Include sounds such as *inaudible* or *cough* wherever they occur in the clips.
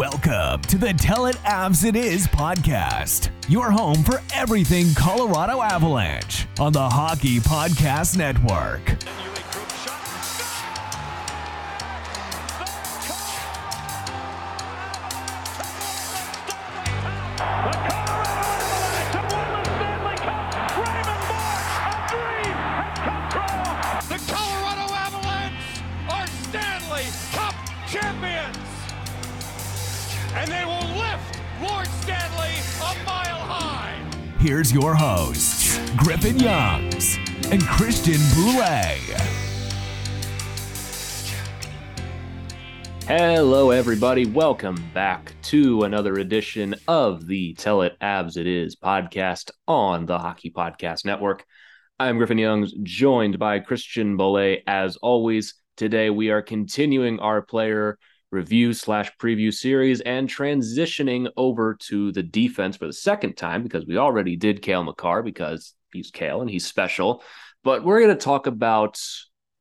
Welcome to the Tell It Avs It Is podcast, your home for everything Colorado Avalanche on the Hockey Podcast Network. Here's your hosts, Griffin Youngs and Christian Boulay. Hello, everybody. Welcome back to another edition of the Tell It Avs It Is podcast on the Hockey Podcast Network. I'm Griffin Youngs, joined by Christian Boulay As always, today we are continuing our player review slash preview series and transitioning over to the defense for the second time because we already did Cale Makar because he's Cale and he's special. But we're going to talk about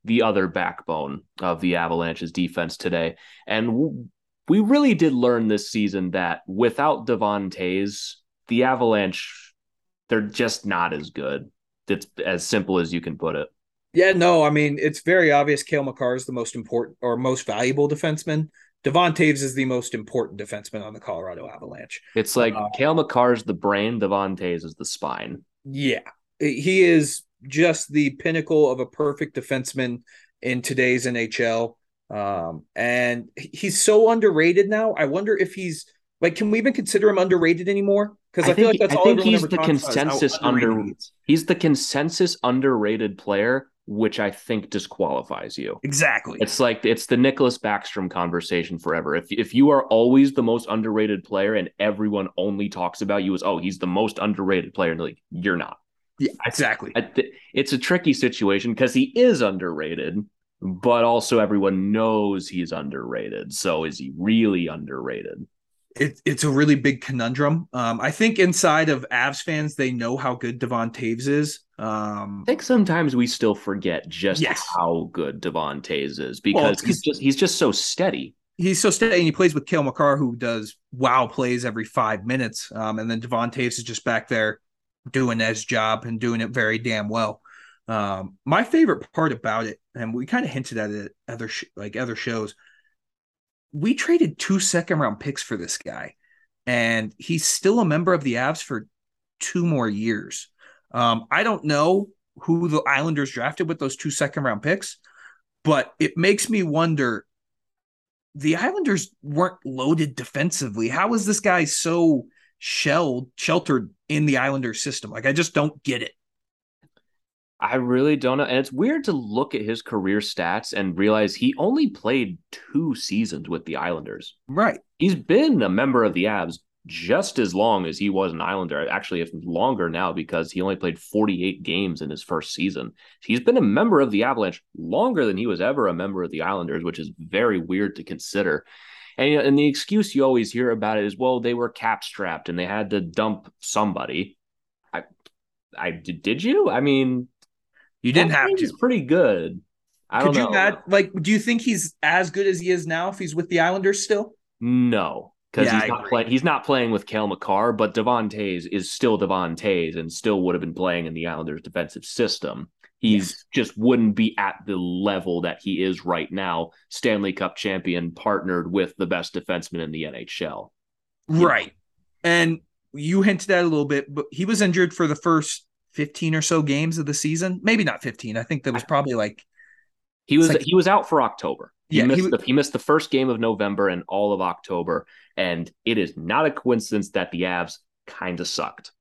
the other backbone of the Avalanche's defense today. And we really did learn this season that without Devon Toews, the Avalanche, they're just not as good. It's as simple as you can put it. Yeah, no, I mean it's very obvious. Cale Makar is the most important or most valuable defenseman. Devon Toews is the most important defenseman on the Colorado Avalanche. It's like Uh, Cale is the brain, Devon Toews is the spine. Yeah, he is just the pinnacle of a perfect defenseman in today's NHL. Um, and he's so underrated now. I wonder if he's like, can we even consider him underrated anymore? Because I, feel like that's I all think he's the talks about is how consensus underrated under he's the consensus underrated player, which I think disqualifies you. Exactly. It's like it's the Nicklas Backstrom conversation forever. If if you are always the most underrated player and everyone only talks about you as oh he's the most underrated player in the league, you're not. yeah, exactly. I th- It's a tricky situation because he is underrated, but also everyone knows he's underrated. So is he really underrated? It, it's a really big conundrum. Um, I think inside of Avs fans, they know how good Devon Toews is. Um, I think sometimes we still forget just Yes. how good Devon Toews is because it's he's just he's just so steady. he's so steady, and he plays with Cale Makar, who does wow plays every five minutes. Um, and then Devon Toews is just back there doing his job and doing it very damn well. Um, my favorite part about it, and we kind of hinted at it other sh- like other shows, we traded two second round picks for this guy, and he's still a member of the Avs for two more years. Um, I don't know who the Islanders drafted with those two second round picks, but it makes me wonder the Islanders weren't loaded defensively. How is this guy so shelled, sheltered in the Islanders system? Like, I just don't get it. I really don't know. And it's weird to look at his career stats and realize he only played two seasons with the Islanders. Right. He's been a member of the Avs just as long as he was an Islander. Actually, if longer now because he only played 48 games in his first season. He's been a member of the Avalanche longer than he was ever a member of the Islanders, which is very weird to consider. And, and the excuse you always hear about it is, well, they were cap strapped and they had to dump somebody. I, I did you? I mean, You didn't have to. pretty good. I Could don't you know. not like? Do you think he's as good as he is now if he's with the Islanders still? No, because Yeah, I he's not playing. He's not playing with Cale Makar, but Devon Toews is still Devon Toews and still would have been playing in the Islanders' defensive system. He's Yes. just wouldn't be at the level that he is right now. Stanley Cup champion, partnered with the best defenseman in the NHL. Right. And you hinted at a little bit, but he was injured for the first 15 or so games of the season. Maybe not 15. I think that was probably like He was like- he was out for October. He Yeah, he missed wa- the, he missed the first game of November and all of October, and it is not a coincidence that the Avs kind of sucked.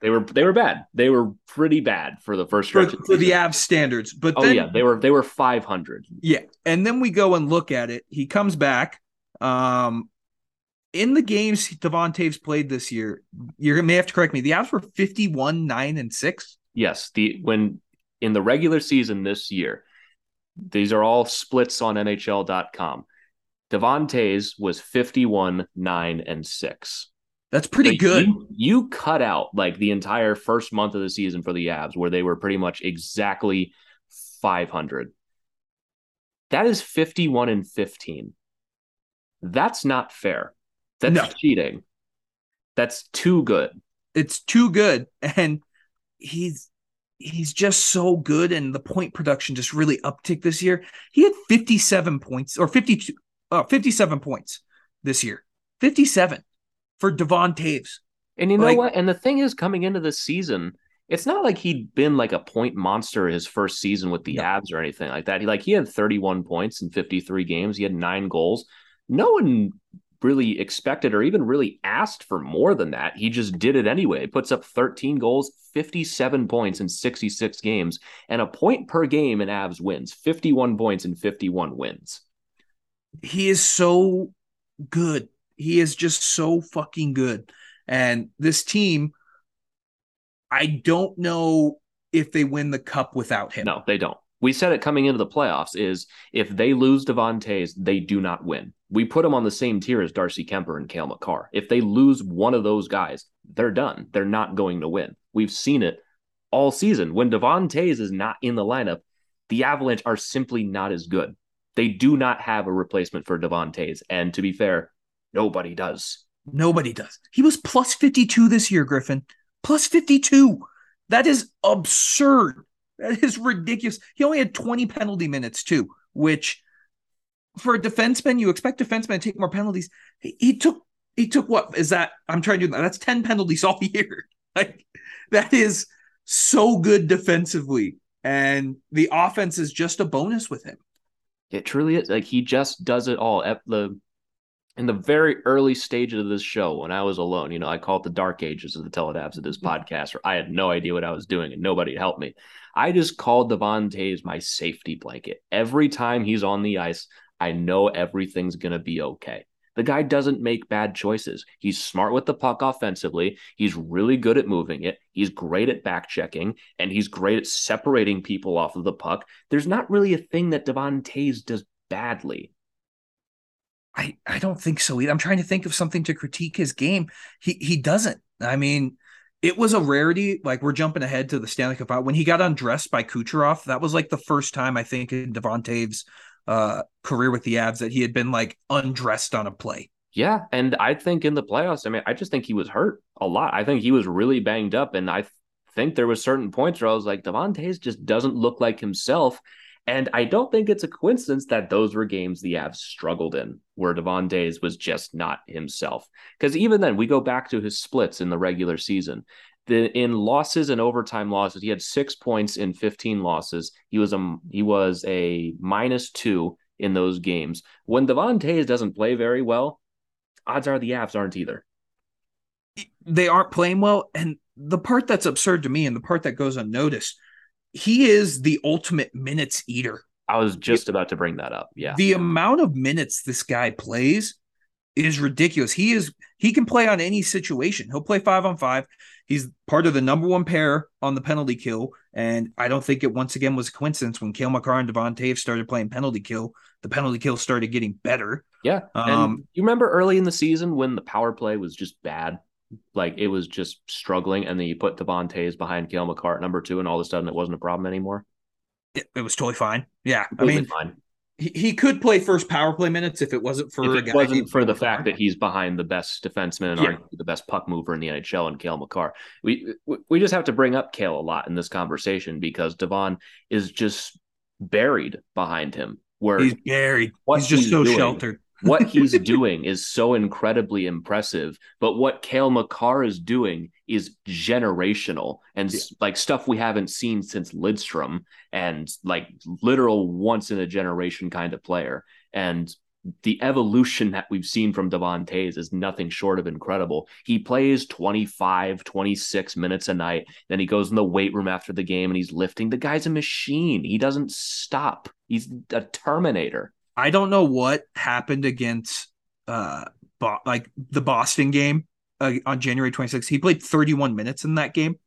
They were they were bad. They were pretty bad for the first for, for the. Avs standards. But Oh then, yeah, they were they were five hundred. Yeah, and then we go and look at it. He comes back. Um, in the games Devon Toews played this year, you're gonna may have to correct me. The Avs were 51, 9, and 6. Yes, the when in the regular season this year, these are all splits on NHL.com. Devon Toews was 51, 9, and 6. That's pretty So good. You, you cut out like the entire first month of the season for the Avs, where they were pretty much exactly 500. That is 51 and 15. That's not fair. That's No. cheating. That's too good. It's too good, and he's he's just so good, and the point production just really upticked this year. He had 57 points or 52, uh, 57 points this year. 57 for Devon Toews. And you know Like- what? And the thing is, coming into this season, it's not like he'd been like a point monster his first season with the No. Avs or anything like that. He like he had 31 points in 53 games. He had nine goals. No one really expected or even really asked for more than that. He just did it anyway. Puts up 13 goals, 57 points in 66 games, and a point per game in Avs wins. 51 points in 51 wins. he is so good. He is just so fucking good. And this team, I don't know if they win the cup without him. No, they don't. We said it coming into the playoffs is if they lose Devon Toews, they do not win. We put them on the same tier as Darcy Kuemper and Cale Makar. If they lose one of those guys, they're done. They're not going to win. We've seen it all season. When Devon Toews is not in the lineup, the Avalanche are simply not as good. They do not have a replacement for Devon Toews. And to be fair, nobody does. Nobody does. He was plus 52 this year, Griffin. Plus 52. That is absurd. That is ridiculous. He only had 20 penalty minutes, too, which for a defenseman, you expect defensemen to take more penalties. He, he took he took what is that? I'm trying to do that. That's 10 penalties *laughs* all year. Like that is so good defensively. And the offense is just a bonus with him. It truly is. Like he just does it all. At the in the very early stages of this show, when I was alone, you know, I call it the dark ages of the Teledabs of this mm-hmm. podcast, where I had no idea what I was doing and nobody helped me. I just called Devon Toews my safety blanket. Every time he's on the ice, I know everything's gonna be okay. The guy doesn't make bad choices. He's smart with the puck offensively. He's really good at moving it. He's great at back checking, and he's great at separating people off of the puck. There's not really a thing that Devon does badly. I, I don't think so either. I'm trying to think of something to critique his game. He he doesn't. I mean, it was a rarity. Like we're jumping ahead to the Stanley Cup when he got undressed by Kucherov. That was like the first time I think in Devon Toews' uh, career with the Avs that he had been like undressed on a play. Yeah, and I think in the playoffs, I mean, I just think he was hurt a lot. I think he was really banged up, and I think there was certain points where I was like, Devon Toews just doesn't look like himself. And I don't think it's a coincidence that those were games the Avs struggled in, where Devon Toews was just not himself. Because even then, we go back to his splits in the regular season. The, in losses and overtime losses, he had six points in 15 losses. He was a he was a minus two in those games. When Devon Toews doesn't play very well, odds are the Avs aren't either. They aren't playing well, and the part that's absurd to me, and the part that goes unnoticed, he is the ultimate minutes eater. I was just about to bring that up. Yeah. The amount of minutes this guy plays is ridiculous. He is he can play on any situation. He'll play five on five. He's part of the number one pair on the penalty kill. And I don't think it once again was a coincidence when Cale Makar and Devon Toews started playing penalty kill. The penalty kill started getting better. Yeah. Um, and you remember early in the season when the power play was just bad? Like it was just struggling, and then you put Devon Toews behind Cale Makar number two, and all of a sudden it wasn't a problem anymore. It, it was totally fine. Yeah. I mean, fine. He, he could play first power play minutes if it wasn't for a If guy it wasn't for the fact that he's behind the best defenseman and Yeah. the best puck mover in the NHL and Cale Makar. We we- we just have to bring up Cale a lot in this conversation because Devon is just buried behind him. Where he's buried. he's just he's so doing. sheltered. What *laughs* he's doing is so incredibly impressive, but what Cale Makar is doing is generational and s like stuff we haven't seen since Lidstrom and like literal once in a generation kind of player. And the evolution that we've seen from Devon Toews is nothing short of incredible. He plays 25, 26 minutes a night. Then he goes in the weight room after the game and he's lifting. The guy's a machine. He doesn't stop. He's a terminator. I don't know what happened against uh Bo- like the Boston game uh, on January 26th. He played 31 minutes in that game.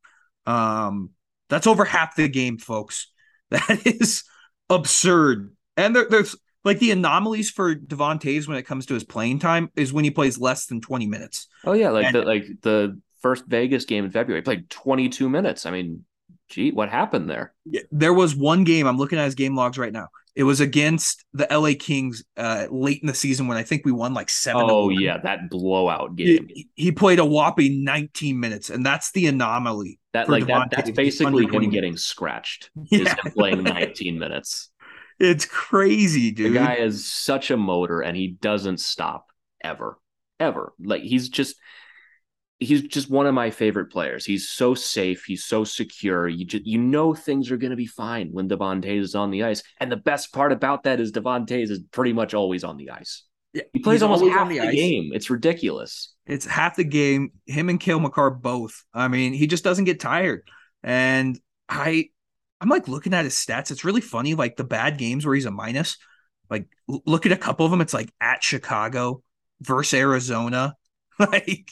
Um that's over half the game, folks. *laughs* That is absurd. And there, there's like the anomalies for Devon Toews when it comes to his playing time is when he plays less than 20 minutes. Oh yeah, like And- the like the first Vegas game in February, he played 22 minutes. I mean, gee, what happened there? There was one game I'm looking at his game logs right now. It was against the LA Kings uh, late in the season when I think we won like seven. Oh yeah, that blowout game. He, he, played a whopping 19 minutes, and that's the anomaly. That like that, that's basically him getting scratched. *laughs* Yeah. Is playing *laughs* 19 minutes. It's crazy, dude. The guy is such a motor, and he doesn't stop ever, ever. Like he's just he's just one of my favorite players. He's so safe. He's so secure. You just you know things are going to be fine when Devon Toews is on the ice. And the best part about that is Devon Toews is pretty much always on the ice. Yeah, he plays almost half the, the game. It's ridiculous. It's half the game. Him and Cale Makar both. I mean, he just doesn't get tired. And I, I'm like looking at his stats. It's really funny. Like the bad games where he's a minus. Like look at a couple of them. It's like at Chicago versus Arizona, *laughs* like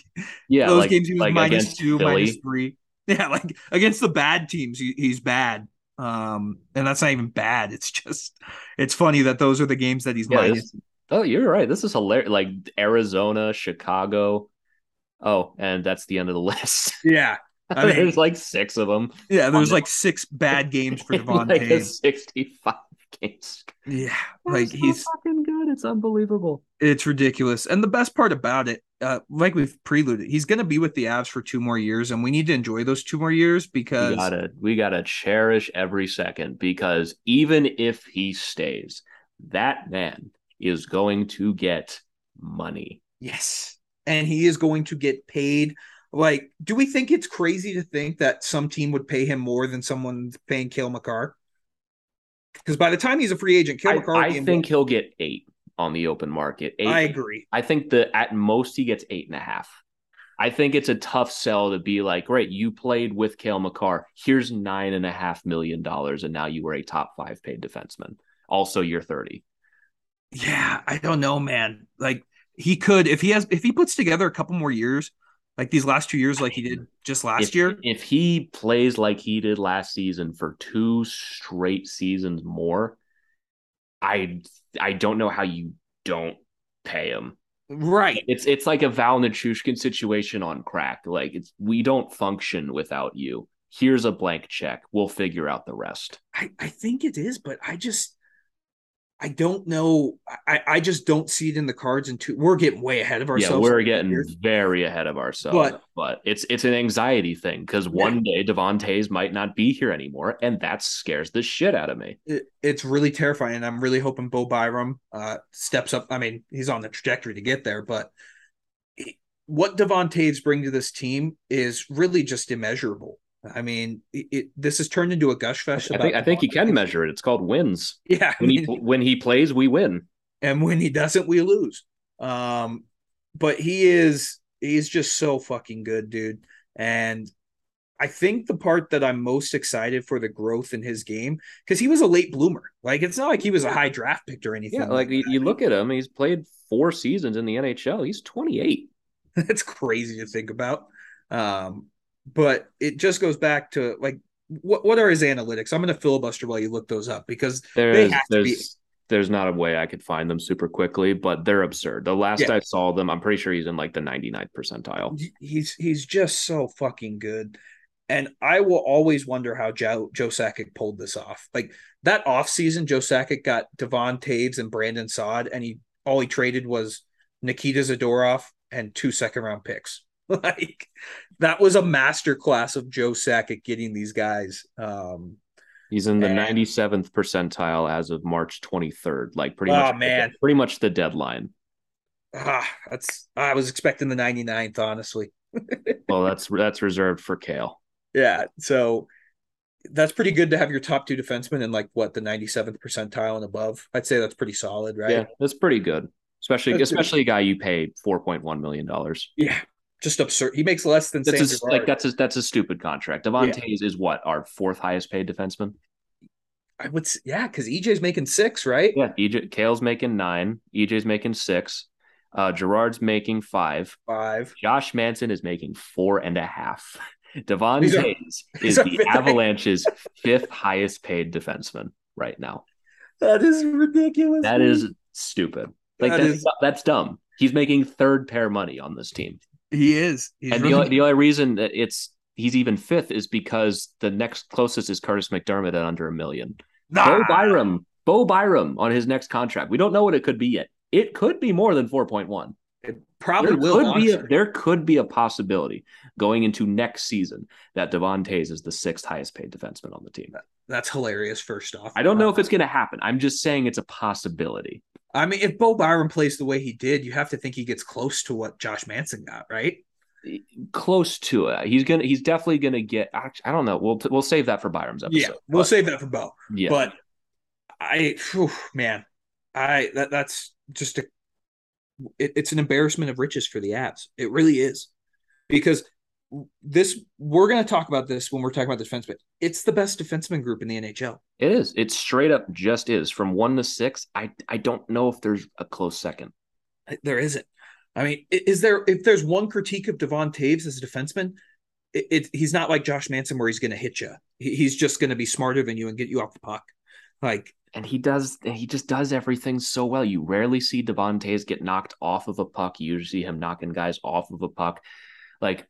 yeah, those like, games he was like minus two, minus three. *laughs* Yeah, like against the bad teams, he, he's bad. Um, and that's not even bad. It's just it's funny that those are the games that he's yeah, minus. This, oh, you're right. This is hilarious. Like Arizona, Chicago. Oh, and that's the end of the *laughs* list. Yeah. I mean, there's like six of them. Yeah, there's like six bad games for Devon like 65 games. Yeah, like so he's fucking good. It's unbelievable. It's ridiculous. And the best part about it, uh, like we've preluded, he's going to be with the Avs for two more years, and we need to enjoy those two more years because we gotta we gotta cherish every second because even if he stays, that man is going to get money. Yes, and he is going to get paid. Like, do we think it's crazy to think that some team would pay him more than someone paying Cale Makar? Because by the time he's a free agent, Makar. I, I think he'll get eight on the open market. Eight, I agree. I think that at most he gets eight and a half. I think it's a tough sell to be like, great, you played with Cale Makar. Here's nine and a half million dollars, and now you were a top five paid defenseman. Also, you're 30. Yeah, I don't know, man. Like he could if he has if he puts together a couple more years, like these last two years, like he did just last if, year. If he plays like he did last season for two straight seasons more, I I don't know how you don't pay him. Right. It's it's like a Val Nichushkin situation on crack. Like it's we don't function without you. Here's a blank check. We'll figure out the rest. I, I think it is, but I just I don't know. I, I just don't see it in the cards. And two, we're getting way ahead of ourselves. Yeah, we're getting here. very ahead of ourselves. But, but it's it's an anxiety thing because one yeah. day Devon Toews might not be here anymore, and that scares the shit out of me. It, it's really terrifying, and I'm really hoping Bo Byram uh, steps up. I mean, he's on the trajectory to get there, but what Devon Toews bring to this team is really just immeasurable. I mean, it, it, this has turned into a gush fest. I think I think he can measure it. It's called wins. Yeah, when he *laughs* when he plays, we win, and when he doesn't, we lose. Um, but he is he's just so fucking good, dude. And I think the part that I'm most excited for the growth in his game because he was a late bloomer. Like it's not like he was a high draft pick or anything. Yeah, like, like you look at him, he's played four seasons in the NHL. He's 28. *laughs* That's crazy to think about. Um, but it just goes back to like what what are his analytics? I'm going to filibuster while you look those up because there's there's there's not a way I could find them super quickly, but they're absurd. The last yeah. I saw them, I'm pretty sure he's in like the 99th percentile. He's he's just so fucking good. And I will always wonder how Joe Joe Sakic pulled this off. Like that offseason, Joe Sakic got Devon Toews and Brandon Saad, and he all he traded was Nikita Zadorov and two second round picks. *laughs* like that was a master class of Joe Sakic getting these guys. Um, He's in the and, 97th percentile as of March 23rd, like pretty oh, much man. The, pretty much the deadline. Ah, that's I was expecting the 99th, honestly. *laughs* well, that's that's reserved for Cale. Yeah, so that's pretty good to have your top two defensemen in like what the 97th percentile and above. I'd say that's pretty solid, right? Yeah, that's pretty good. Especially that's especially a guy you pay 4.1 million dollars. Yeah, just absurd. He makes less than that's a, like that's a that's a stupid contract. Devon yeah. Toews is what our fourth highest paid defenseman. I would yeah, because EJ's making six, right? Yeah, EJ Cale's making nine. EJ's making six. Uh, Girard's making five. Five. Josh Manson is making four and a half. *laughs* Devon Toews is the *laughs* Avalanche's fifth highest paid defenseman right now. That is ridiculous. That man. is stupid. Like that that's, is... that's dumb. He's making third pair money on this team. He is. He's and really... the, only, the only reason that it's he's even fifth is because the next closest is Kurtis MacDermid at under a million. Nah. Bo Byram, Bo Byram on his next contract. We don't know what it could be yet. It could be more than 4.1. It probably There will. could be a, there could be a possibility going into next season that Devon Toews is the sixth highest paid defenseman on the team. That's hilarious. First off, I don't know Uh, if it's going to happen. I'm just saying it's a possibility. I mean, if Bo Byram plays the way he did, you have to think he gets close to what Josh Manson got, right? Close to it. He's gonna. He's definitely gonna get. actually, I don't know. We'll we'll save that for Byram's episode. yeah, we'll but, save that for Bo. Yeah, But I, phew, man, I that that's just a. It, it's an embarrassment of riches for the Avs. It really is, because this we're going to talk about this when we're talking about the defenseman. It's the best defenseman group in the NHL. it is. It straight up just is from one to six. I I don't know if there's a close second. There isn't. I mean, is there? If there's one critique of Devon Toews as a defenseman, it, it he's not like Josh Manson where he's going to hit you. He, he's just going to be smarter than you and get you off the puck. Like and he does he just does everything so well. You rarely see Devon Toews get knocked off of a puck. You usually see him knocking guys off of a puck. Like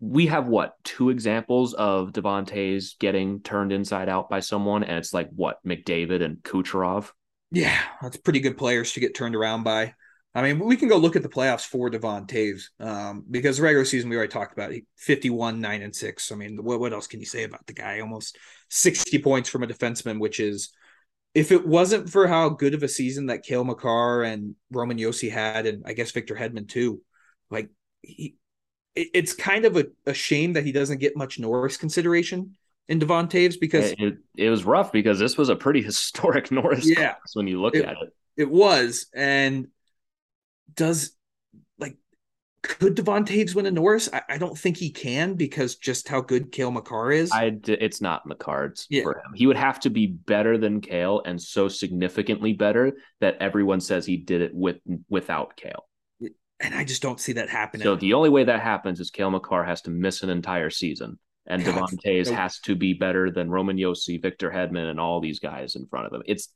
we have what two examples of Devon Toews getting turned inside out by someone, and it's like what McDavid and Kucherov. Yeah, that's pretty good players to get turned around by. I mean, we can go look at the playoffs for Devon Toews um, because the regular season we already talked about it, 51, 9, and 6. I mean, what, what else can you say about the guy? Almost 60 points from a defenseman, which is, if it wasn't for how good of a season that Cale Makar and Roman Josi had, and I guess Victor Hedman too, like, he, it, it's kind of a, a shame that he doesn't get much Norris consideration in Devon Toews because It, it, it was rough because this was a pretty *laughs* historic Norris Yeah. when you look at it. It was. And does like could Devon Toews win a Norris? I, I don't think he can because just how good Cale Makar is. I it's not cards Yeah. for him. He would have to be better than Cale and so significantly better that everyone says he did it with without Cale. And I just don't see that happening. So the only way that happens is Cale Makar has to miss an entire season. And God, Devon Toews has to be better than Roman Josi, Victor Hedman, and all these guys in front of him. It's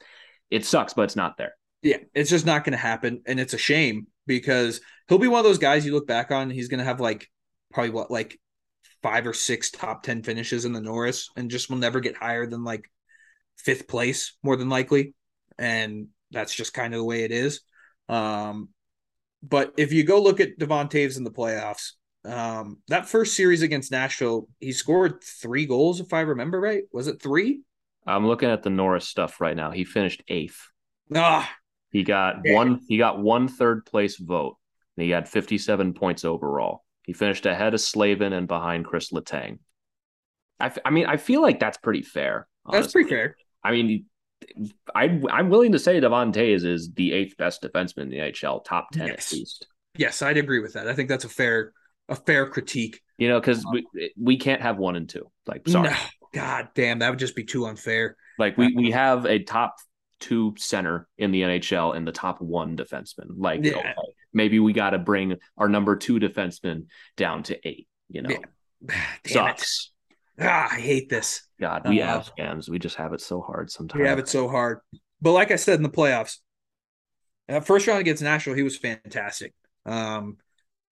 it sucks, but it's not there. yeah, it's just not going to happen. And it's a shame because he'll be one of those guys you look back on. He's going to have like probably what, like five or six top 10 finishes in the Norris and just will never get higher than like fifth place, more than likely. And that's just kind of the way it is. Um, but if you go look at Devon Toews in the playoffs, um, that first series against Nashville, he scored three goals, if I remember right. Was it three? I'm looking at the Norris stuff right now. He finished eighth. Ah, He got Yeah. one. He got one third place vote. And he had 57 points overall. He finished ahead of Slavin and behind Chris Letang. I, f- I mean, I feel like that's pretty fair. that's pretty fair. I mean, I, I'm willing to say Devon Toews is the eighth best defenseman in the NHL, top 10 Yes. at least. Yes, I'd agree with that. I think that's a fair a fair critique. You know, because um, we, we can't have one and two. Like, sorry. No, God damn, that would just be too unfair. Like, we, we have a top two center in the NHL and the top one defenseman. Like, Yeah. okay, maybe we got to bring our number two defenseman down to eight. You know, Yeah. *sighs* Damn sucks. it. Ah, I hate this. God, we Uh, have fans. We just have it so hard sometimes. We have it so hard. But like I said in the playoffs, first round against Nashville, he was fantastic. Um,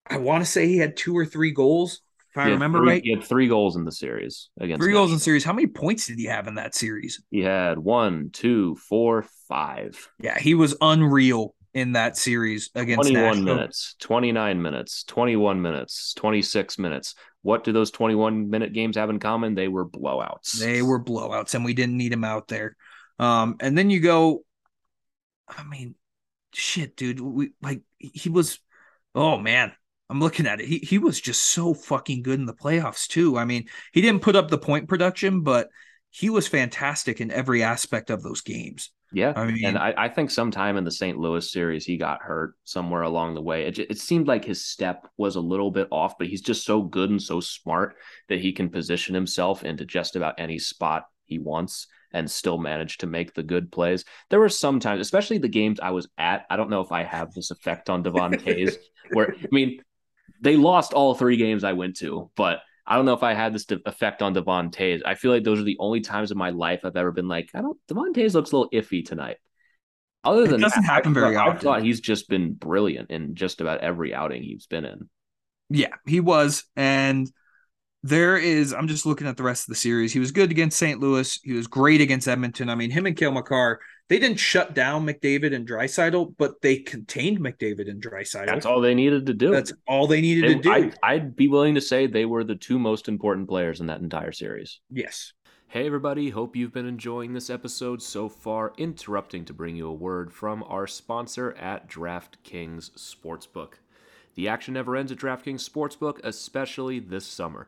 I want to say he had two or three goals, if I remember three- right. He had three goals in the series against Three goals in Nashville. series. How many points did he have in that series? He had one, two, four, five. Yeah, he was unreal in that series against 21 Nashville. minutes, 29 minutes, 21 minutes, 26 minutes. What do those 21 minute games have in common? They were blowouts. They were blowouts, and we didn't need him out there. Um, and then you go, I mean, shit, dude. We like he was. Oh man, I'm looking at it. He he was just so fucking good in the playoffs too. I mean, he didn't put up the point production, but he was fantastic in every aspect of those games. Yeah. I mean- and I, I think sometime in the St. Louis series, he got hurt somewhere along the way. It, it seemed like his step was a little bit off, but he's just so good and so smart that he can position himself into just about any spot he wants and still manage to make the good plays. There were some times, especially the games I was at. I don't know if I have this effect on Devon Toews, where, I mean, they lost all three games I went to, but I don't know if I had this effect on Devon Toews. I feel like those are the only times in my life I've ever been like, I don't. Devon Toews looks a little iffy tonight. Other It than doesn't that, happen I've very I've often. thought he's just been brilliant in just about every outing he's been in. Yeah, he was, and there is. I'm just looking at the rest of the series. He was good against St. Louis. He was great against Edmonton. I mean, him and Cale Makar, they didn't shut down McDavid and Draisaitl, but they contained McDavid and Draisaitl. That's all they needed to do. That's all they needed They- to do. I'd, I'd be willing to say they were the two most important players in that entire series. yes. Hey, everybody. Hope you've been enjoying this episode so far. Interrupting to bring you a word from our sponsor at DraftKings Sportsbook. The action never ends at DraftKings Sportsbook, especially this summer.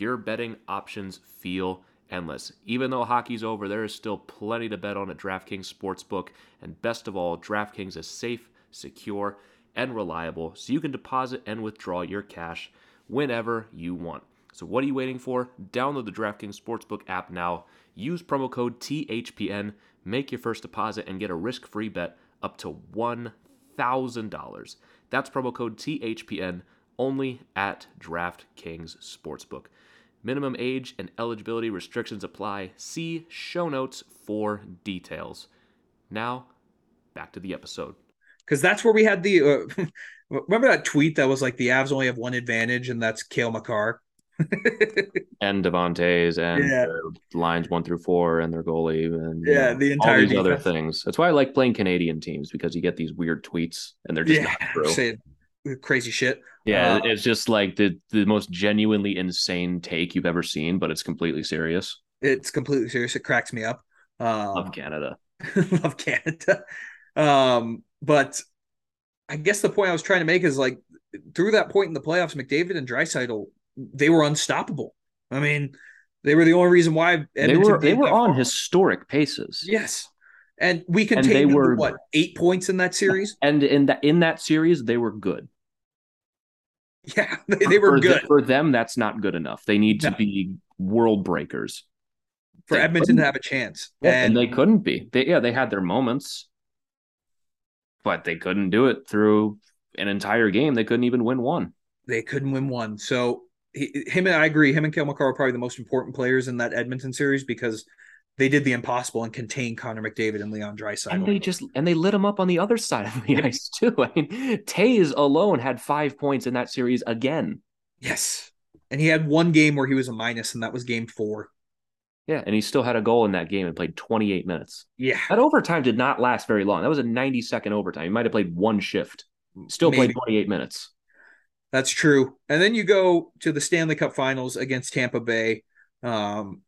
your betting options feel endless. Even though hockey's over, there is still plenty to bet on at DraftKings Sportsbook, and best of all, DraftKings is safe, secure, and reliable, so you can deposit and withdraw your cash whenever you want. So what are you waiting for? Download the DraftKings Sportsbook app now. Use promo code THPN, make your first deposit, and get a risk-free bet up to $1,000. That's promo code THPN only at DraftKings Sportsbook. Minimum age and eligibility restrictions apply. See show notes for details. Now, back to the episode. because that's where we had the. Uh, *laughs* remember that tweet that was like the Avs only have one advantage, and that's Cale Makar. *laughs* and Devon Toews and Yeah. lines one through four and their goalie and you Yeah, know, the entire all these other things. That's why I like playing Canadian teams because you get these weird tweets and they're just yeah, not *laughs* true. saying crazy shit. yeah, uh, it's just like the the most genuinely insane take you've ever seen, but it's completely serious. It's completely serious. It cracks me up. Um, Love Canada. *laughs* love Canada. Um, but I guess the point I was trying to make is like through that point in the playoffs, McDavid and Draisaitl, they were unstoppable. I mean, they were the only reason why They were they were on far. historic paces. Yes, and we And contained they them were- what eight points in that *laughs* series. And in that in that series, they were good. *laughs* Yeah, they, they were for the- good for them. That's not good enough. They need to No. be world breakers. for they Edmonton couldn't- to have a chance. Yeah, and and they couldn't be. They yeah, they had their moments, but they couldn't do it through an entire game. They couldn't even win one. they couldn't win one. So he, him and I agree. Him and Cale Makar are probably the most important players in that Edmonton series because they did the impossible and contained Connor McDavid and Leon Draisaitl. And they just and they lit him up on the other side of the ice *laughs* too. I mean, Toews alone had five points in that series again. yes, and he had one game where he was a minus, and that was game four. Yeah, and he still had a goal in that game and played 28 minutes. Yeah, That overtime did not last very long. That was a 90 second overtime. He might have played one shift. Still Maybe. played 28 minutes. that's true. And then you go to the Stanley Cup Finals against Tampa Bay. Um,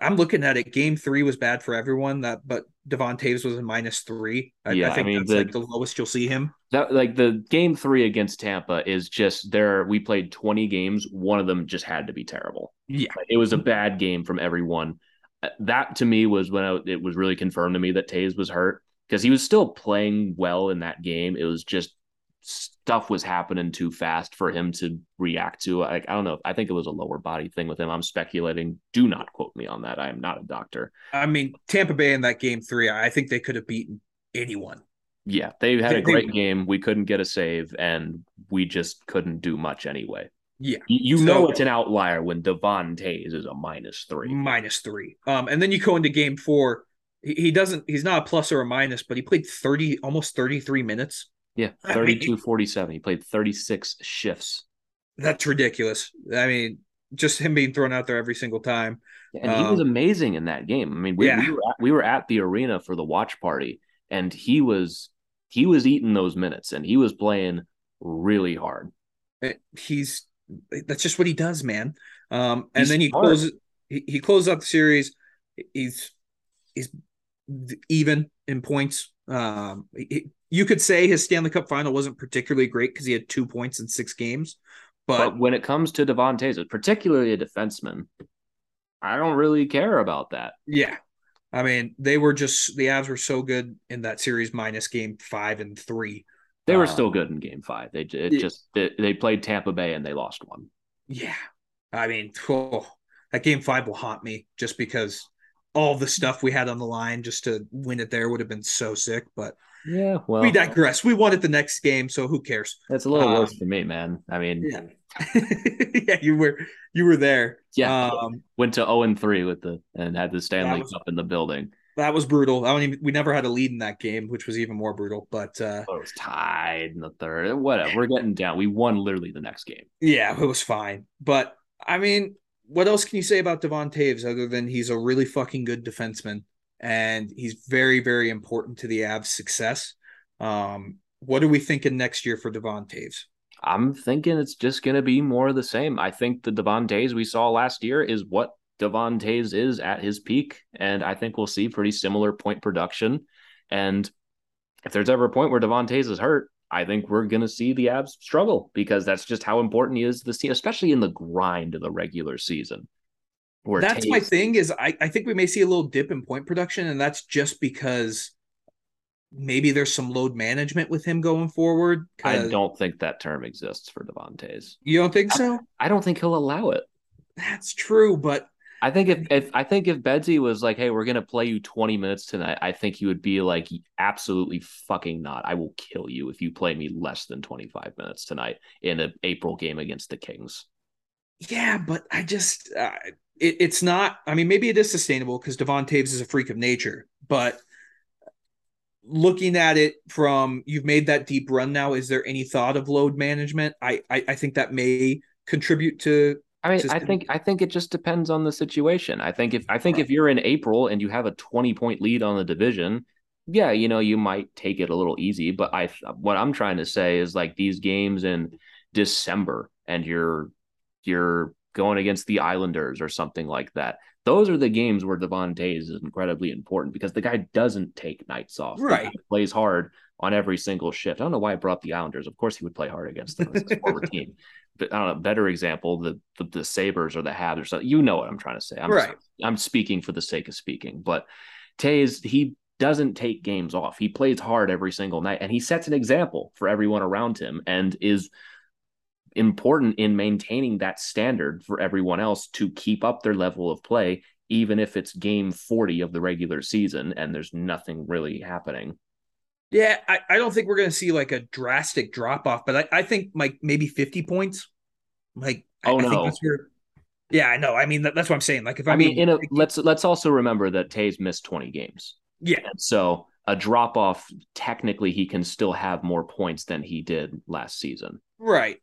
I'm looking at it. Game three was bad for everyone. That, but Devon Toews was a minus three. I, Yeah, I I think mean, that's the- like the lowest you'll see him. That like the game three against Tampa is just there. We played 20 games. One of them just had to be terrible. Yeah. It was a bad game from everyone. Uh, That to me was when I, it was really confirmed to me that Toews was hurt because he was still playing well in that game. It was just stuff was happening too fast for him to react to. Like I don't know. I think it was a lower body thing with him. I'm speculating. Do not quote me on that. I am not a doctor. I mean, Tampa Bay in that game three, I think they could have beaten anyone. Yeah, they had They- a great they- game. We couldn't get a save, and we just couldn't do much anyway. Yeah. You, you So- know it's an outlier when Devon Toews is a minus three. minus three. Um, and then you go into game four. He, he doesn't. He's not a plus or a minus, but he played thirty, almost thirty three minutes. Yeah, *laughs* I mean- 32 47. He played 36 shifts. That's ridiculous. I mean, just him being thrown out there every single time. And he was Um, amazing in that game. I mean, we, yeah. we, were at, we were at the arena for the watch party, and he was he was eating those minutes, and he was playing really hard. He's that's just what he does, man. Um, and He's then he smart. closes. He, he closes out the series. He's he's even in points. Um, he- you could say his Stanley Cup final wasn't particularly great because he had two points in six games, But, but when it comes to Devon Toews, particularly a defenseman, I don't really care about that. Yeah. I mean, they were just the Avs were so good in that series minus game five and three. They were Uh, still good in Game Five. They it just they, they played Tampa Bay and they lost one. Yeah. I mean, oh, that game five will haunt me just because all the stuff we had on the line just to win it there would have been so sick. But yeah, well, we digress. We won it the next game, so who cares? It's a little Um, worse for me, man. I mean, Yeah, *laughs* yeah, you were you were there. Yeah. um, went to zero and three with the and had the Stanley was- Cup in the building. that was brutal. I don't even. We never had a lead in that game, which was even more brutal. But uh, Oh, it was tied in the third. Whatever. We're getting down. We won literally the next game. yeah, it was fine. But I mean, what else can you say about Devon Toews other than he's a really fucking good defenseman and he's very, very important to the Avs' success. Um, what are we thinking next year for Devon Toews? I'm thinking it's just going to be more of the same. I think the Devon Toews we saw last year is what Devon Toews is at his peak. And I think we'll see pretty similar point production. And if there's ever a point where Devon Toews is hurt, I think we're going to see the Avs struggle because that's just how important he is to the team, especially in the grind of the regular season. That's my thing is I, I think we may see a little dip in point production, and that's just because maybe there's some load management with him going forward. i don't think that term exists for Devon Toews. You don't think so? I don't think he'll allow it. That's true, but I think if, if I think if betsy was like, "Hey, we're gonna play you 20 minutes tonight," I think he would be like, "Absolutely fucking not! I will kill you if you play me less than 25 minutes tonight in an April game against the Kings." Yeah, but I just uh, it, it's not. I mean, maybe it is sustainable because Devon Toews is a freak of nature, but looking at it from you've made that deep run now, is there any thought of load management? I I, I think that may contribute to I mean, I think I think it just depends on the situation. I think if I think if you're in April and you have a 20 point lead on the division, yeah, you know, you might take it a little easy. But I what I'm trying to say is like these games in December and you're you're going against the Islanders or something like that. Those are the games where Devon Toews is incredibly important because the guy doesn't take nights off. Right. plays hard on every single shift. I don't know why I brought up the Islanders. Of course, he would play hard against them. *laughs* Former team. But I don't know. Better example, the, the the Sabres or the Habs or something. You know what I'm trying to say. I'm Right. I'm speaking for the sake of speaking. But Toews, he doesn't take games off. He plays hard every single night, and he sets an example for everyone around him, and is important in maintaining that standard for everyone else to keep up their level of play, even if it's game 40 of the regular season and there's nothing really happening. Yeah, I, I don't think we're going to see like a drastic drop off, but I, I think like maybe 50 points. Like, I- Oh, I, no. think that's where, yeah, I know. I mean, that, that's what I'm saying. Like, if I I'm mean, in a let's let's also remember that Toews missed 20 games. yeah, And so a drop off, technically, he can still have more points than he did last season. right.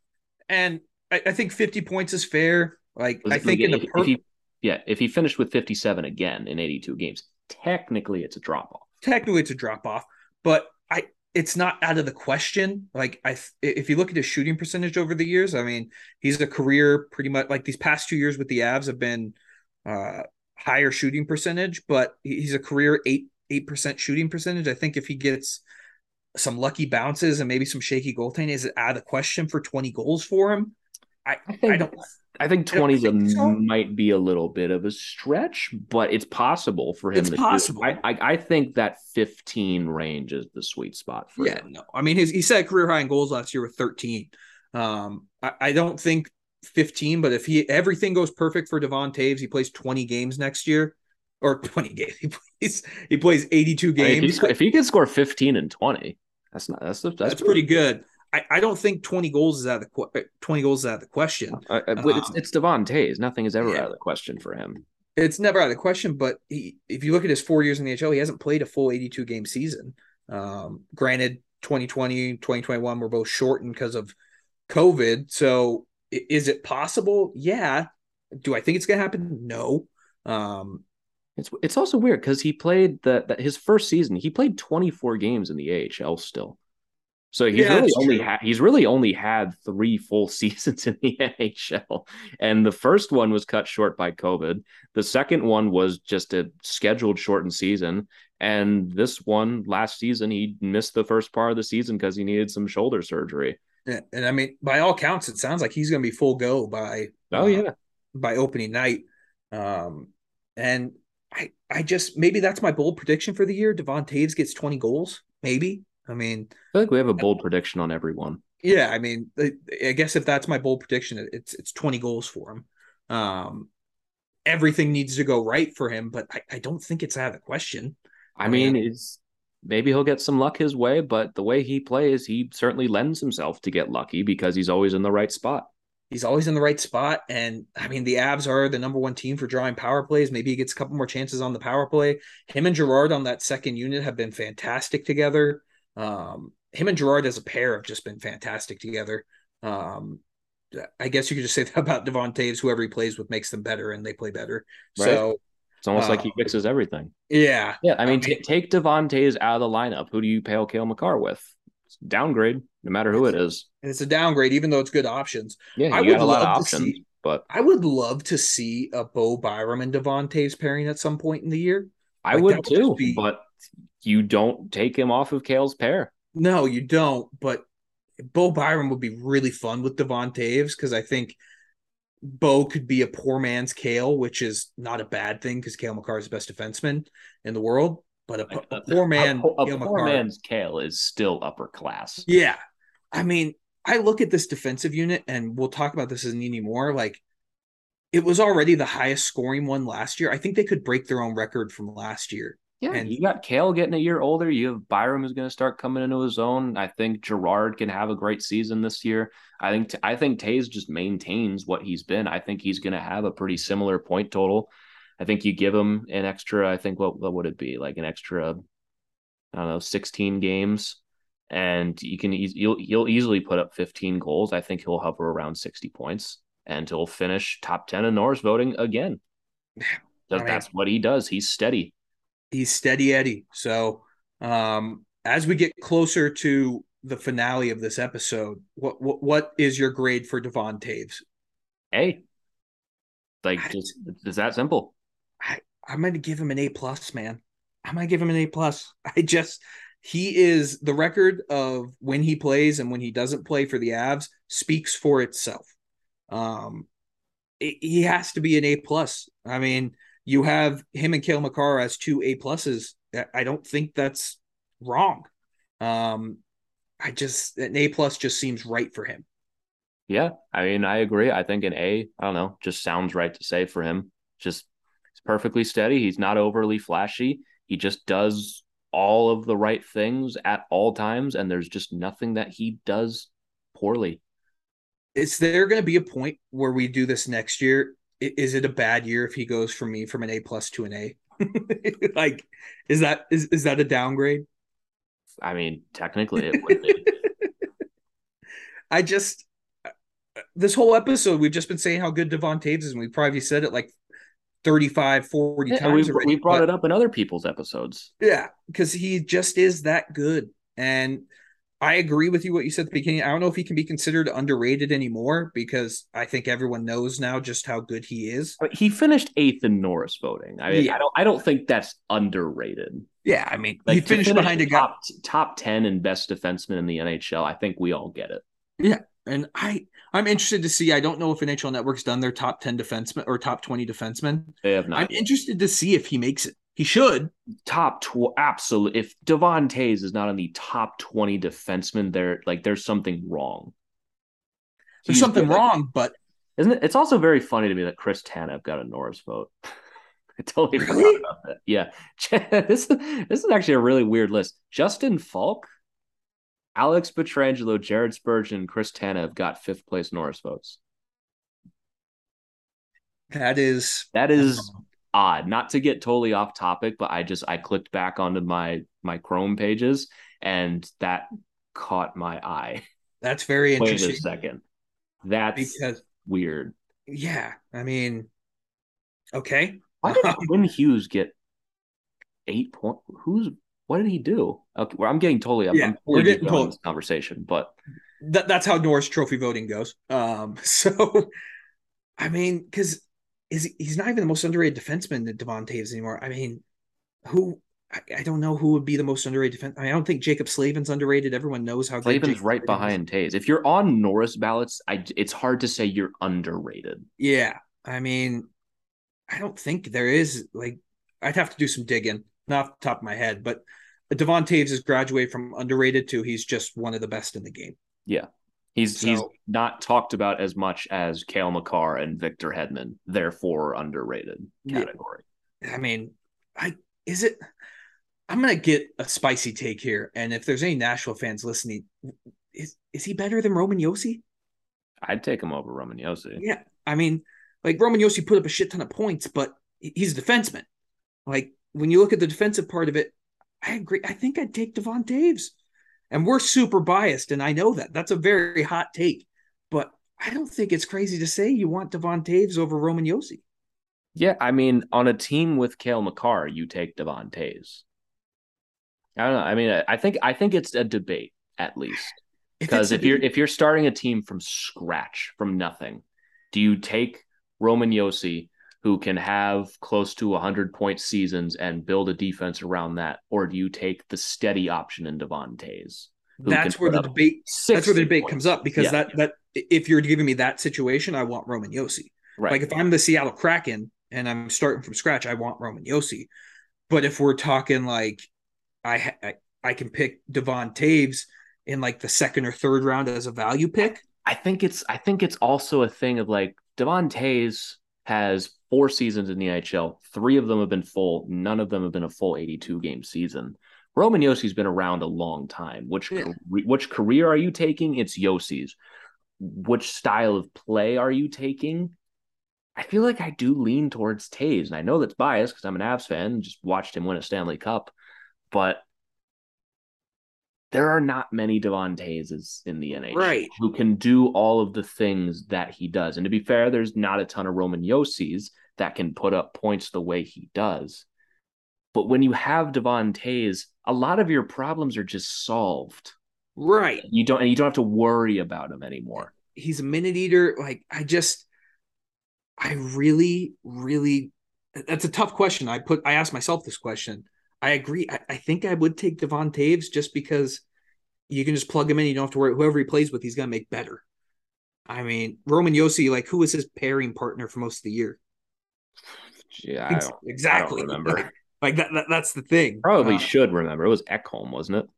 And I, I think 50 points is fair. Like, I think in if, the if per- he, yeah, if he finished with 57 again in 82 games, technically it's a drop off. technically it's a drop off, but I it's not out of the question. Like I if you look at his shooting percentage over the years, I mean, he's a career pretty much like these past two years with the Avs have been uh higher shooting percentage, but he's a career 8 8% shooting percentage. I think if he gets some lucky bounces and maybe some shaky goaltending, is it out of the question for 20 goals for him? I, I think I don't I think I 20 is think so. might be a little bit of a stretch, but it's possible for him It's possible. I, I I think that 15 range is the sweet spot for Yeah, him. no. I mean, his he set a career high in goals last year with 13. Um, I, I don't think 15, but if he everything goes perfect for Devon Toews, he plays 20 games next year, or 20 games. He plays he plays 82 I mean, if, he games. if he can score 15 and 20, that's not that's that's, that's, pretty good. I, I don't think 20 goals is out of the que- 20 goals is out of the question. Uh, uh, it's Um, it's Devon Toews. Nothing is ever yeah. out of the question for him. It's never out of the question, but he, if you look at his four years in the NHL, he hasn't played a full 82 game season. Um, granted, 2020, 2021 were both shortened because of COVID. So is it possible? Yeah. Do I think it's going to happen? No. Um, It's it's also weird because he played the, the his first season. He played 24 games in the AHL still. So he's Yeah, really only had he's really only had three full *laughs* seasons in the NHL. And the first one was cut short by COVID. The second one was just a scheduled shortened season. And this one last season, he missed the first part of the season because he needed some shoulder surgery. and, and I mean, by all counts, it sounds like he's going to be full go by Oh uh, yeah. by opening night. Um, and I I just maybe that's my bold prediction for the year. Devon Toews gets 20 goals. Maybe. I mean, I feel like we have a bold prediction on everyone. Yeah, I mean, I I guess if that's my bold prediction, it's it's 20 goals for him. Um, everything needs to go right for him, but I, I don't think it's out of the question. I mean, it's maybe he'll get some luck his way, but the way he plays, he certainly lends himself to get lucky because he's always in the right spot. He's always in the right spot. And I mean, the Avs are the number one team for drawing power plays. Maybe he gets a couple more chances on the power play. Him and Girard on that second unit have been fantastic together. Um, him and Girard as a pair have just been fantastic together. Um, I guess you could just say that *laughs* about Devon Toews. Whoever he plays with makes them better, and they play better. Right. So it's almost uh, like he uh, fixes everything. Yeah, yeah. I mean, I mean t- take Devon Toews out of the lineup. Who do you pair Cale Makar with? Downgrade, no matter who it is. And it's a downgrade, even though it's good options. Yeah, I would got a lot of options. See, but I would love to see a Bo Byram and Devon Toews pairing at some point in the year. I like, would, would too, be... but you don't take him off of Cale's pair. No, you don't. But Bo Byram would be really fun with Devon Toews because I think Bo could be a poor man's Cale, which is not a bad thing because Cale Makar is the best defenseman in the world. But a, a poor man, a, a poor man's Cale is still upper class. Yeah, I mean, I look at this defensive unit, and we'll talk about this as Nini more. Like, it was already the highest scoring one last year. I think they could break their own record from last year. Yeah, and you got Cale getting a year older. You have Byram who's going to start coming into his own. I think Girard can have a great season this year. I think I think Toews just maintains what he's been. I think he's going to have a pretty similar point total. I think you give him an extra. I think what what would it be like an extra? I don't know, sixteen games, and you can you'll you'll easily put up fifteen goals. I think he'll hover around sixty points, and he'll finish top ten in Norris voting again. That's, that's what he does. He's steady he's steady Eddie. So um, as we get closer to the finale of this episode, what what, what is your grade for Devon Toews? A. Like just is that simple. I, I'm gonna give him an A plus, man. I'm gonna give him an A plus. *laughs* I just he is the record of when he plays and when he doesn't play for the Avs speaks for itself. Um, it, he has to be an A plus. I mean, you have him and Cale Makar as two A pluses. I don't think that's wrong. Um, I just an A plus just seems right for him. Yeah, I mean, I agree. I think an A, I don't know, just sounds right to say for him. Just he's perfectly steady. He's not overly flashy. He just does all of the right things at all times, and there's just nothing that he does poorly. Is there going to be a point where we do this next year is it a bad year if he goes from me from an A plus to an A? *laughs* like, is that is is that a downgrade? I mean, technically, it would be. *laughs* I just uh, this whole episode we've just been saying how good Devon Toews is, and we've probably said it like 35, 40 yeah, times. We, we brought but, it up in other people's episodes. Yeah, because he just is that good. And I agree with you what you said at the beginning. I don't know if he can be considered underrated anymore because I think everyone knows now just how good he is. He finished eighth in Norris voting. I mean, yeah. I don't I don't think that's underrated. Yeah, I mean, like, he finished finish behind a top, guy top ten and best defenseman in the NHL. I think we all get it. Yeah, and I I'm interested to see. I don't know if NHL Network's done their top ten defensemen or top twenty defensemen. They have not. I'm interested to see if he makes it. He should top tw- absolute. If Devon Toews is not on the top twenty defensemen, there like there's something wrong. There's He's something wrong, but isn't it? It's also very funny to me that Chris Tanev got a Norris vote. *laughs* I totally really? forgot about that. Yeah, *laughs* this is, this is actually a really weird list. Justin Faulk, Alex Pietrangelo, Jared Spurgeon, Chris Tanev got fifth place Norris votes. That is that is odd. Not to get totally off topic, but I just I clicked back onto my my Chrome pages and that caught my eye. That's very interesting. Wait a second. That's because weird. Yeah, I mean, okay. Why did *laughs* Quinn Hughes get eight point? Who's what did he do? Okay, well, I'm getting totally. Yeah, I'm totally we're getting told. this conversation, but that, that's how Norris Trophy voting goes. Um, *laughs* so I mean, because is he's not even the most underrated defenseman that Devon Toews anymore. I mean, who I, I, don't know who would be the most underrated defense. I, mean, I don't think Jacob Slavin's underrated. Everyone knows how Slavin's right behind Toews. If you're on Norris ballots, I it's hard to say you're underrated. Yeah, I mean, I don't think there is like I'd have to do some digging, not off the top of my head, but Devon Toews has graduated from underrated to he's just one of the best in the game. Yeah, He's So- he's not talked about as much as Cale Makar and Victor Hedman, therefore underrated Yeah. category. I mean, I is it. I'm gonna get a spicy take here, and if there's any Nashville fans listening, is is he better than Roman Josi? I'd take him over Roman Josi. Yeah, I mean, like Roman Josi put up a shit ton of points, but he's a defenseman. Like when you look at the defensive part of it, I agree. I think I'd take Devon Toews, and we're super biased, and I know that. That's a very hot take, but I don't think it's crazy to say you want Devon Toews over Roman Josi. Yeah, I mean, on a team with Cale Makar, you take Devon Toews. I don't know. I mean, I think I think it's a debate at least. Because it's if you're if you're starting a team from scratch, from nothing, do you take Roman Josi, who can have close to 100 point seasons and build a defense around that, or do you take the steady option in Devon Toews? that's where the debate that's where the debate points? comes up because Yeah. that that if you're giving me that situation, I want Roman Josi. Right. Like if I'm the Seattle Kraken and I'm starting from scratch, I want Roman Josi. But if we're talking like I I, I can pick Devon Toews in like the second or third round as a value pick. I think it's I think it's also a thing of like Devon Toews has four seasons in the NHL. Three of them have been full. None of them have been a full 82 game season. Roman Josi's been around a long time. Which Yeah. which career are you taking? It's Josi's. Which style of play are you taking? I feel like I do lean towards Toews, and I know that's biased because I'm an Avs fan and just watched him win a Stanley Cup, but there are not many Devon Toews in the NHL Right. who can do all of the things that he does. And to be fair, there's not a ton of Roman Josi's that can put up points the way he does. But when you have Devon Toews, a lot of your problems are just solved. Right. You don't and you don't have to worry about him anymore. He's a minute eater. Like I just I really, really that's a tough question. I put I asked myself this question. I agree. I, I think I would take Devon Toews just because you can just plug him in. You don't have to worry. Whoever he plays with, he's gonna make better. I mean, Roman Josi, like who was his pairing partner for most of the year? Yeah, exactly. I don't remember. Like, like that, that. That's the thing. Probably Uh, should remember. It was Ekholm, wasn't it?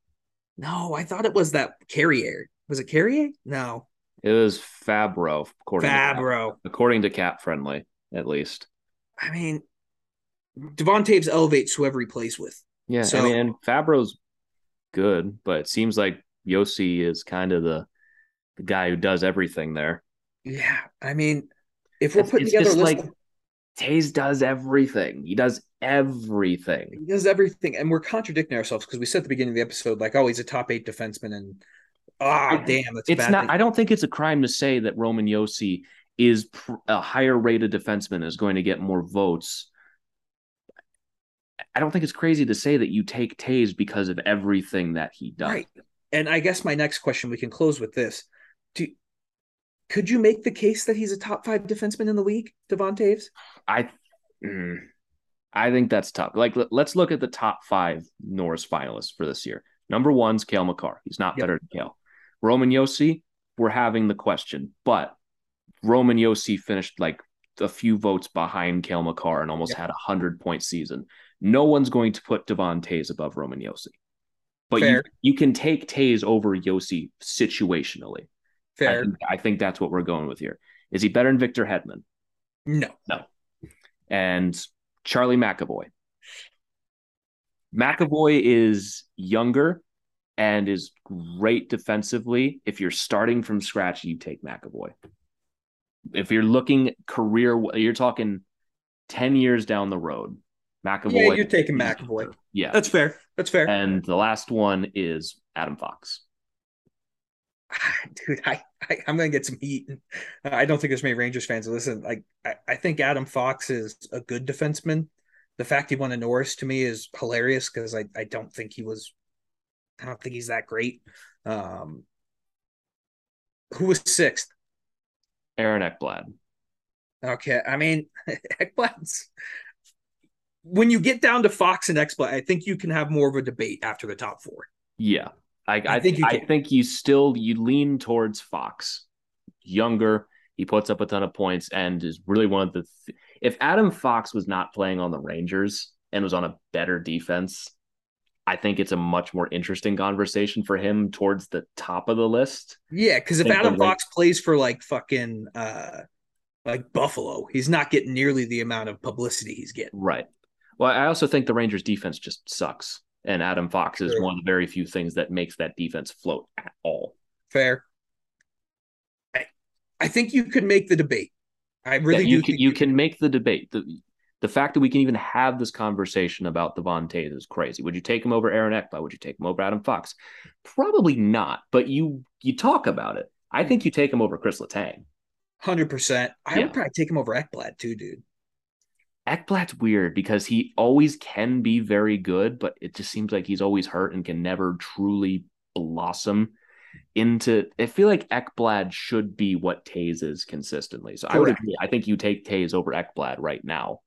no, I thought it was that Carrier. Was it Carrier? No, It was Fabbro, according to Cap, Fabbro. according to Cap Friendly, at least. I mean, Devon Toews elevates whoever he plays with. Yeah, So- I mean, and Fabbro's good, but it seems like Josi is kind of the the guy who does everything there. Yeah, I mean, if we're It's- putting it's together just list, like- of- Toews does everything. He does everything. he does everything, and we're contradicting ourselves because we said at the beginning of the episode, like, oh, he's a top eight defenseman, and ah, I- damn, that's It's bad not. thing. I don't think it's a crime to say that Roman Josi is pr- a higher rated defenseman is going to get more votes. I don't think it's crazy to say that you take Toews because of everything that he does. Right. And I guess my next question, we can close with this. Do could you make the case that he's a top five defenseman in the league, Devon Toews? I, mm, I think that's tough. Like, let- let's look at the top five Norris finalists for this year. Number one's Cale Makar. He's not Yep. better than Cale. Roman Josi, we're having the question, but Roman Josi finished like a few votes behind Cale Makar and almost Yep. had a hundred point season. No one's going to put Devon Toews above Roman Josi. But you, Fair. you can take Toews over Josi situationally. I Fair. think, I think that's what we're going with here. Is he better than Victor Hedman? No. No. and Charlie McAvoy. McAvoy is younger and is great defensively. If you're starting from scratch, you take McAvoy. If you're looking career, you're talking 10 years down the road. McAvoy. Yeah, you're taking McAvoy. Yeah. That's fair. That's fair. and the last one is Adam Fox. *laughs* Dude, I, I I'm gonna get some heat. I don't think there's many Rangers fans listen. Like I, I think Adam Fox is a good defenseman. The fact he won a Norris to me is hilarious because I, I don't think he was I don't think he's that great. Um who was sixth? Aaron Ekblad. Okay, I mean *laughs* Ekblad's when you get down to Fox and Ekblad, I think you can have more of a debate after the top four. Yeah. I, I, I think you I think you still you lean towards Fox. Younger, he puts up a ton of points and is really one of the th- if Adam Fox was not playing on the Rangers and was on a better defense, I think it's a much more interesting conversation for him towards the top of the list. Yeah, because if Adam Fox plays for like fucking uh like Buffalo, he's not getting nearly the amount of publicity he's getting. Right. Well, I also think the Rangers defense just sucks. And Adam Fox is one of the very few things that makes that defense float at all. Fair. I, I think you could make the debate. I really Yeah, you do. can think you can make the debate. The the fact that we can even have this conversation about Devon Toews is crazy. Would you take him over Aaron Ekblad? Would you take him over Adam Fox? Probably not, but you you talk about it. I think you take him over Chris Letang. Hundred percent. I Yeah. would probably take him over Ekblad too, dude. Ekblad's weird because he always can be very good, but it just seems like he's always hurt and can never truly blossom into. I feel like Ekblad should be what Toews is consistently. So I would agree. I think you take Toews over Ekblad right now,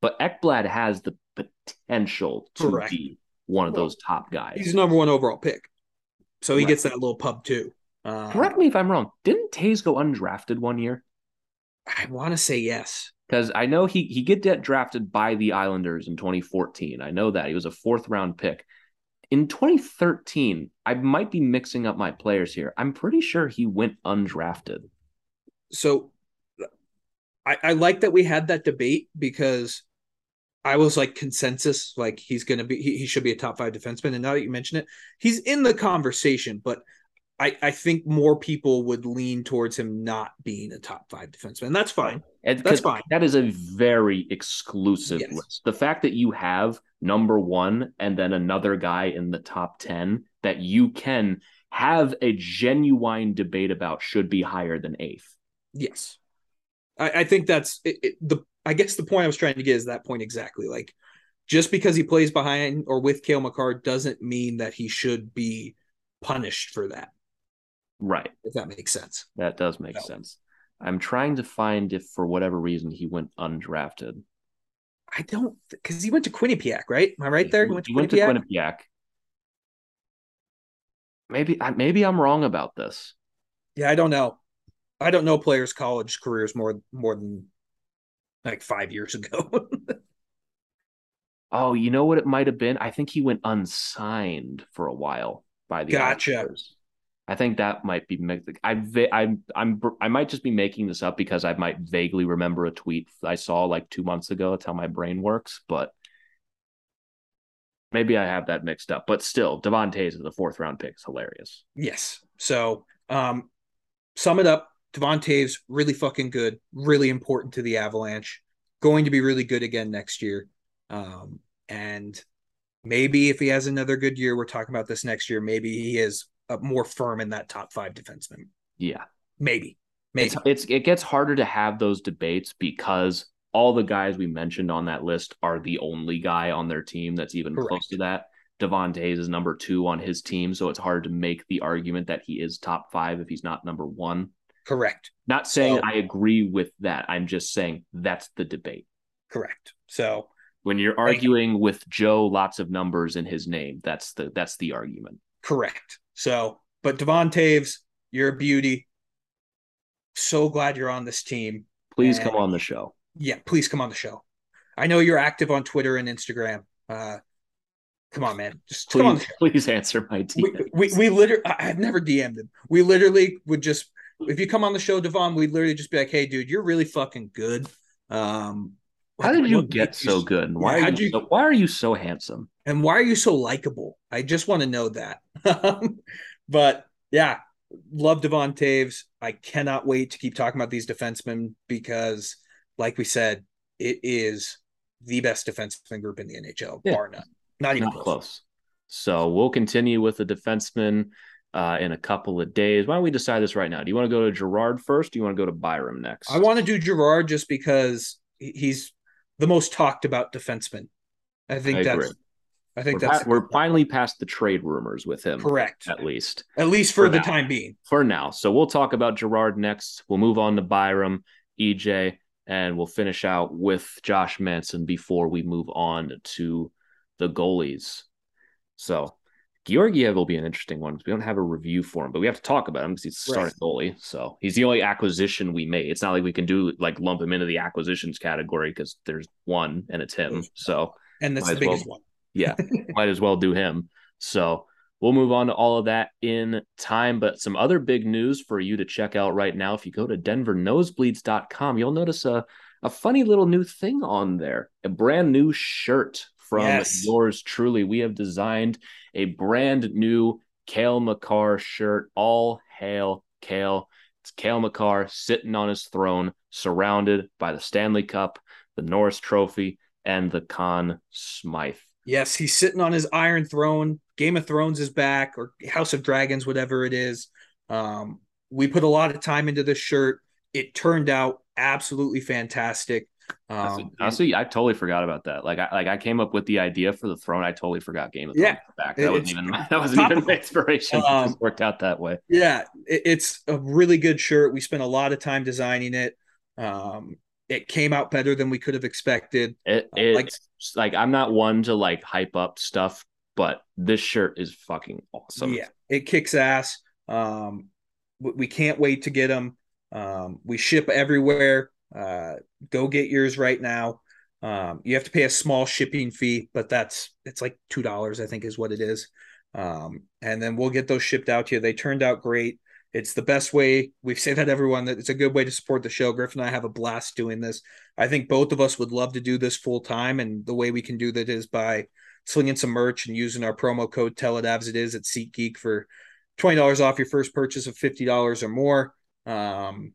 but Ekblad has the potential to Correct. be one of Well, those top guys. He's number one overall pick, so he Right. gets that little pub too. Um, Correct me if I'm wrong. Didn't Toews go undrafted one year? I want to say yes. Because I know he he get drafted by the Islanders in 2014. I know that he was a fourth round pick. In 2013, I might be mixing up my players here. I'm pretty sure he went undrafted. So I, I like that we had that debate because I was like consensus, like he's gonna be he, he should be a top five defenseman. And now that you mention it, he's in the conversation, but I, I think more people would lean towards him not being a top five defenseman. That's fine. And That's fine. That is a very exclusive Yes. list. The fact that you have number one and then another guy in the top 10 that you can have a genuine debate about should be higher than eighth. Yes. I, I think that's it, it, the I guess the point I was trying to get is that point exactly. Like just because he plays behind or with Cale Makar doesn't mean that he should be punished for that, Right. if that makes sense. That does make No. sense. I'm trying to find if for whatever reason he went undrafted. I don't because he went to Quinnipiac, right? Am I right there? He went to He went to Quinnipiac. Quinnipiac. Maybe I maybe I'm wrong about this. yeah, I don't know. I don't know players' college careers more more than like five years ago. *laughs* Oh, you know what it might have been? I think he went unsigned for a while by the Gotcha. Islanders. I think that might be I va- I'm I might just be making this up because I might vaguely remember a tweet I saw like 2 months ago. That's how my brain works, but maybe I have that mixed up. But still, Devon Toews is the fourth round pick. is hilarious. Yes. So, um, sum it up. Devon Toews, really fucking good, really important to the Avalanche. Going to be really good again next year. Um, and maybe if he has another good year, we're talking about this next year. Maybe he is uh, more firm in that top five defenseman. Yeah. Maybe. Maybe. It's, it's it gets harder to have those debates because all the guys we mentioned on that list are the only guy on their team that's even close to that. Devon Toews is number two on his team, so it's hard to make the argument that he is top five if he's not number one. Correct. Not saying So- I agree with that. I'm just saying that's the debate. Correct. So, When you're arguing with Joe, lots of numbers in his name. That's the that's the argument. Correct. So, but Devon Toews, you're a beauty. So glad you're on this team. Please And- come on the show. yeah, please come on the show. I know you're active on Twitter and Instagram. Uh, come on, man, just come on. Please, please answer my We, DM. we, we literally, I've never DM'd him. We literally would just, if you come on the show, Devon, we'd literally just be like, "Hey, dude, you're really fucking good." Um, How did you get so good? And why Yeah, are you, you- so, why are you so handsome? and why are you so likable? I just want to know that. *laughs* but yeah, love Devon Toews. I cannot wait to keep talking about these defensemen because, like we said, it is the best defenseman group in the NHL, Yeah. bar none. Not even Not close. close. So we'll continue with the defenseman uh, in a couple of days. Why don't we decide this right now? Do you want to go to Girard first? Do you want to go to Byram next? I want to do Girard just because he's the most talked about defenseman. I think I that's. agree. I think we're, that's pa- we're finally past the trade rumors with him, correct. at least At least for, for the now. time being. for now. So we'll talk about Girard next. We'll move on to Byram, EJ, and we'll finish out with Josh Manson before we move on to the goalies. So Georgiev will be an interesting one because we don't have a review for him, but we have to talk about him because he's the Right. starting goalie. So he's the only acquisition we made. It's not like we can do like lump him into the acquisitions category because there's one and it's him. So And that's the as well. biggest one. Yeah, might as well do him. So we'll move on to all of that in time. But some other big news for you to check out right now. If you go to denvernosebleeds.com, you'll notice a, a funny little new thing on there a brand new shirt from Yes. yours truly. We have designed a brand new Cale Makar shirt. All hail Cale. It's Cale Makar sitting on his throne, surrounded by the Stanley Cup, the Norris Trophy, and the Conn Smythe. Yes, he's sitting on his Iron Throne. Game of Thrones is back, or House of Dragons, whatever it is. Um, we put a lot of time into this shirt. It turned out absolutely fantastic. Honestly, Um, honestly, I totally forgot about that. Like, I like I came up with the idea for the throne. I totally forgot Game of Thrones Yeah. back. *laughs* That wasn't even that wasn't even my inspiration. it Um, just worked out that way. Yeah, it, it's a really good shirt. We spent a lot of time designing it. Um, it came out better than we could have expected. It uh, it's like- like, I'm not one to like hype up stuff, but this shirt is fucking awesome. Yeah, it kicks ass. Um, we, we can't wait to get them. Um, we ship everywhere. Uh, go get yours right now. Um, you have to pay a small shipping fee, but that's it's like two dollars, I think, is what it is. Um, and then we'll get those shipped out to you. They turned out great. It's the best way. We've said that everyone that it's a good way to support the show. Griff and I have a blast doing this. I think both of us would love to do this full time, and the way we can do that is by slinging some merch and using our promo code tell it as it is at SeatGeek for $20 off your first purchase of $50 or more. Um,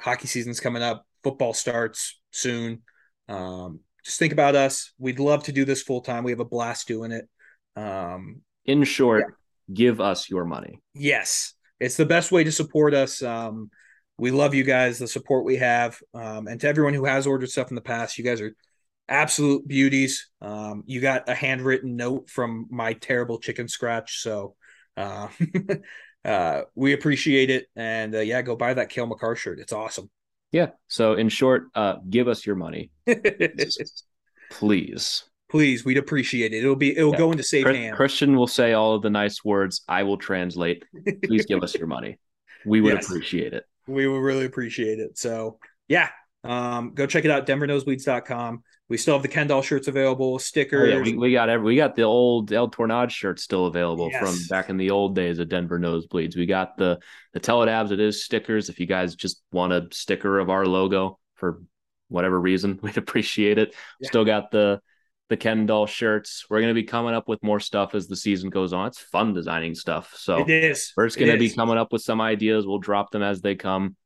hockey season's coming up. Football starts soon. Um, just think about us. We'd love to do this full time. We have a blast doing it. Um, In short, give us your money. yes, it's the best way to support us. Um, we love you guys, the support we have. Um, and to everyone who has ordered stuff in the past, you guys are absolute beauties. Um, you got a handwritten note from my terrible chicken scratch. So uh, *laughs* uh, we appreciate it. And uh, yeah, go buy that Cale Makar shirt. It's awesome. Yeah. So in short, uh, give us your money, *laughs* please. Please, we'd appreciate it. It'll be it'll Yeah. go into safe hands. Christian will say all of the nice words. I will translate. Please give us *laughs* your money. We would Yes. appreciate it. we will really appreciate it. So yeah, um, go check it out, denvernosebleeds.com. We still have the kendall shirts available, Oh, stickers. yeah, we, we got every, we got the old El Tornado shirt still available from back in the old days of Denver Nosebleeds. We got the the Tell It Avs It Is stickers. If you guys just want a sticker of our logo for whatever reason, *laughs* we'd appreciate it. Yeah. Still got the the Ken doll shirts. We're gonna be coming up with more stuff as the season goes on. It's fun designing stuff. So it is. we're just gonna be coming up with some ideas. We'll drop them as they come.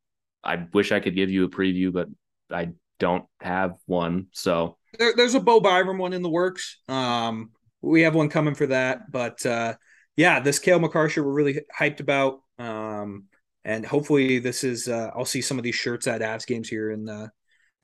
I wish I could give you a preview, but I don't have one. So There, there's a Bo Byram one in the works. Um, we have one coming for that, but uh, yeah, this Cale Makar shirt we're really hyped about. Um, and hopefully this is uh, I'll see some of these shirts at Avs games here in the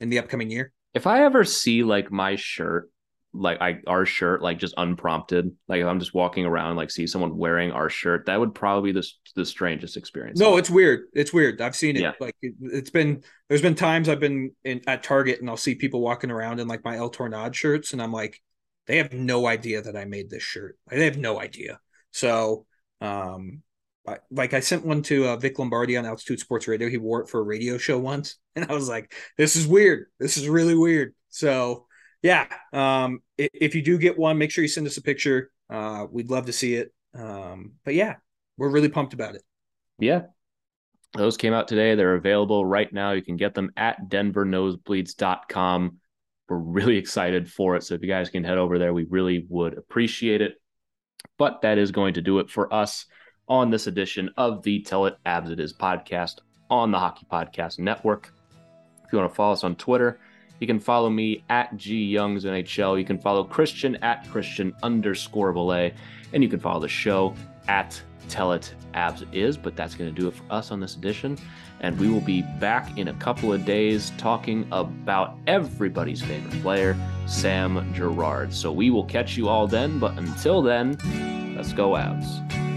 in the upcoming year. if I ever see like my shirt, like I our shirt, like just unprompted, like if I'm just walking around, like see someone wearing our shirt, that would probably be the the strangest experience. No, it's weird. It's weird. I've seen it. Yeah. Like it, it's been. There's been times I've been in at Target and I'll see people walking around in like my El Tornado shirts, and I'm like, they have no idea that I made this shirt. Like, they have no idea. So, um, I, like I sent one to uh, Vic Lombardi on Altitude Sports Radio. He wore it for a radio show once, *laughs* and I was like, this is weird. This is really weird. So, yeah. Um, if, you do get one, make sure you send us a picture. Uh, we'd love to see it. Um, but yeah, we're really pumped about it. yeah. Those came out today. They're available right now. You can get them at denvernosebleeds.com. We're really excited for it. So if you guys can head over there, we really would appreciate it. But that is going to do it for us on this edition of the Tell It Avs It Is podcast on the Hockey Podcast Network. If you want to follow us on Twitter, you can follow me at G Youngs NHL. You can follow Christian at Christian underscore Belay. And you can follow the show at Tell It Avs Is. But that's going to do it for us on this edition. And we will be back in a couple of days talking about everybody's favorite player, Sam Girard. So we will catch you all then. But until then, let's go Avs.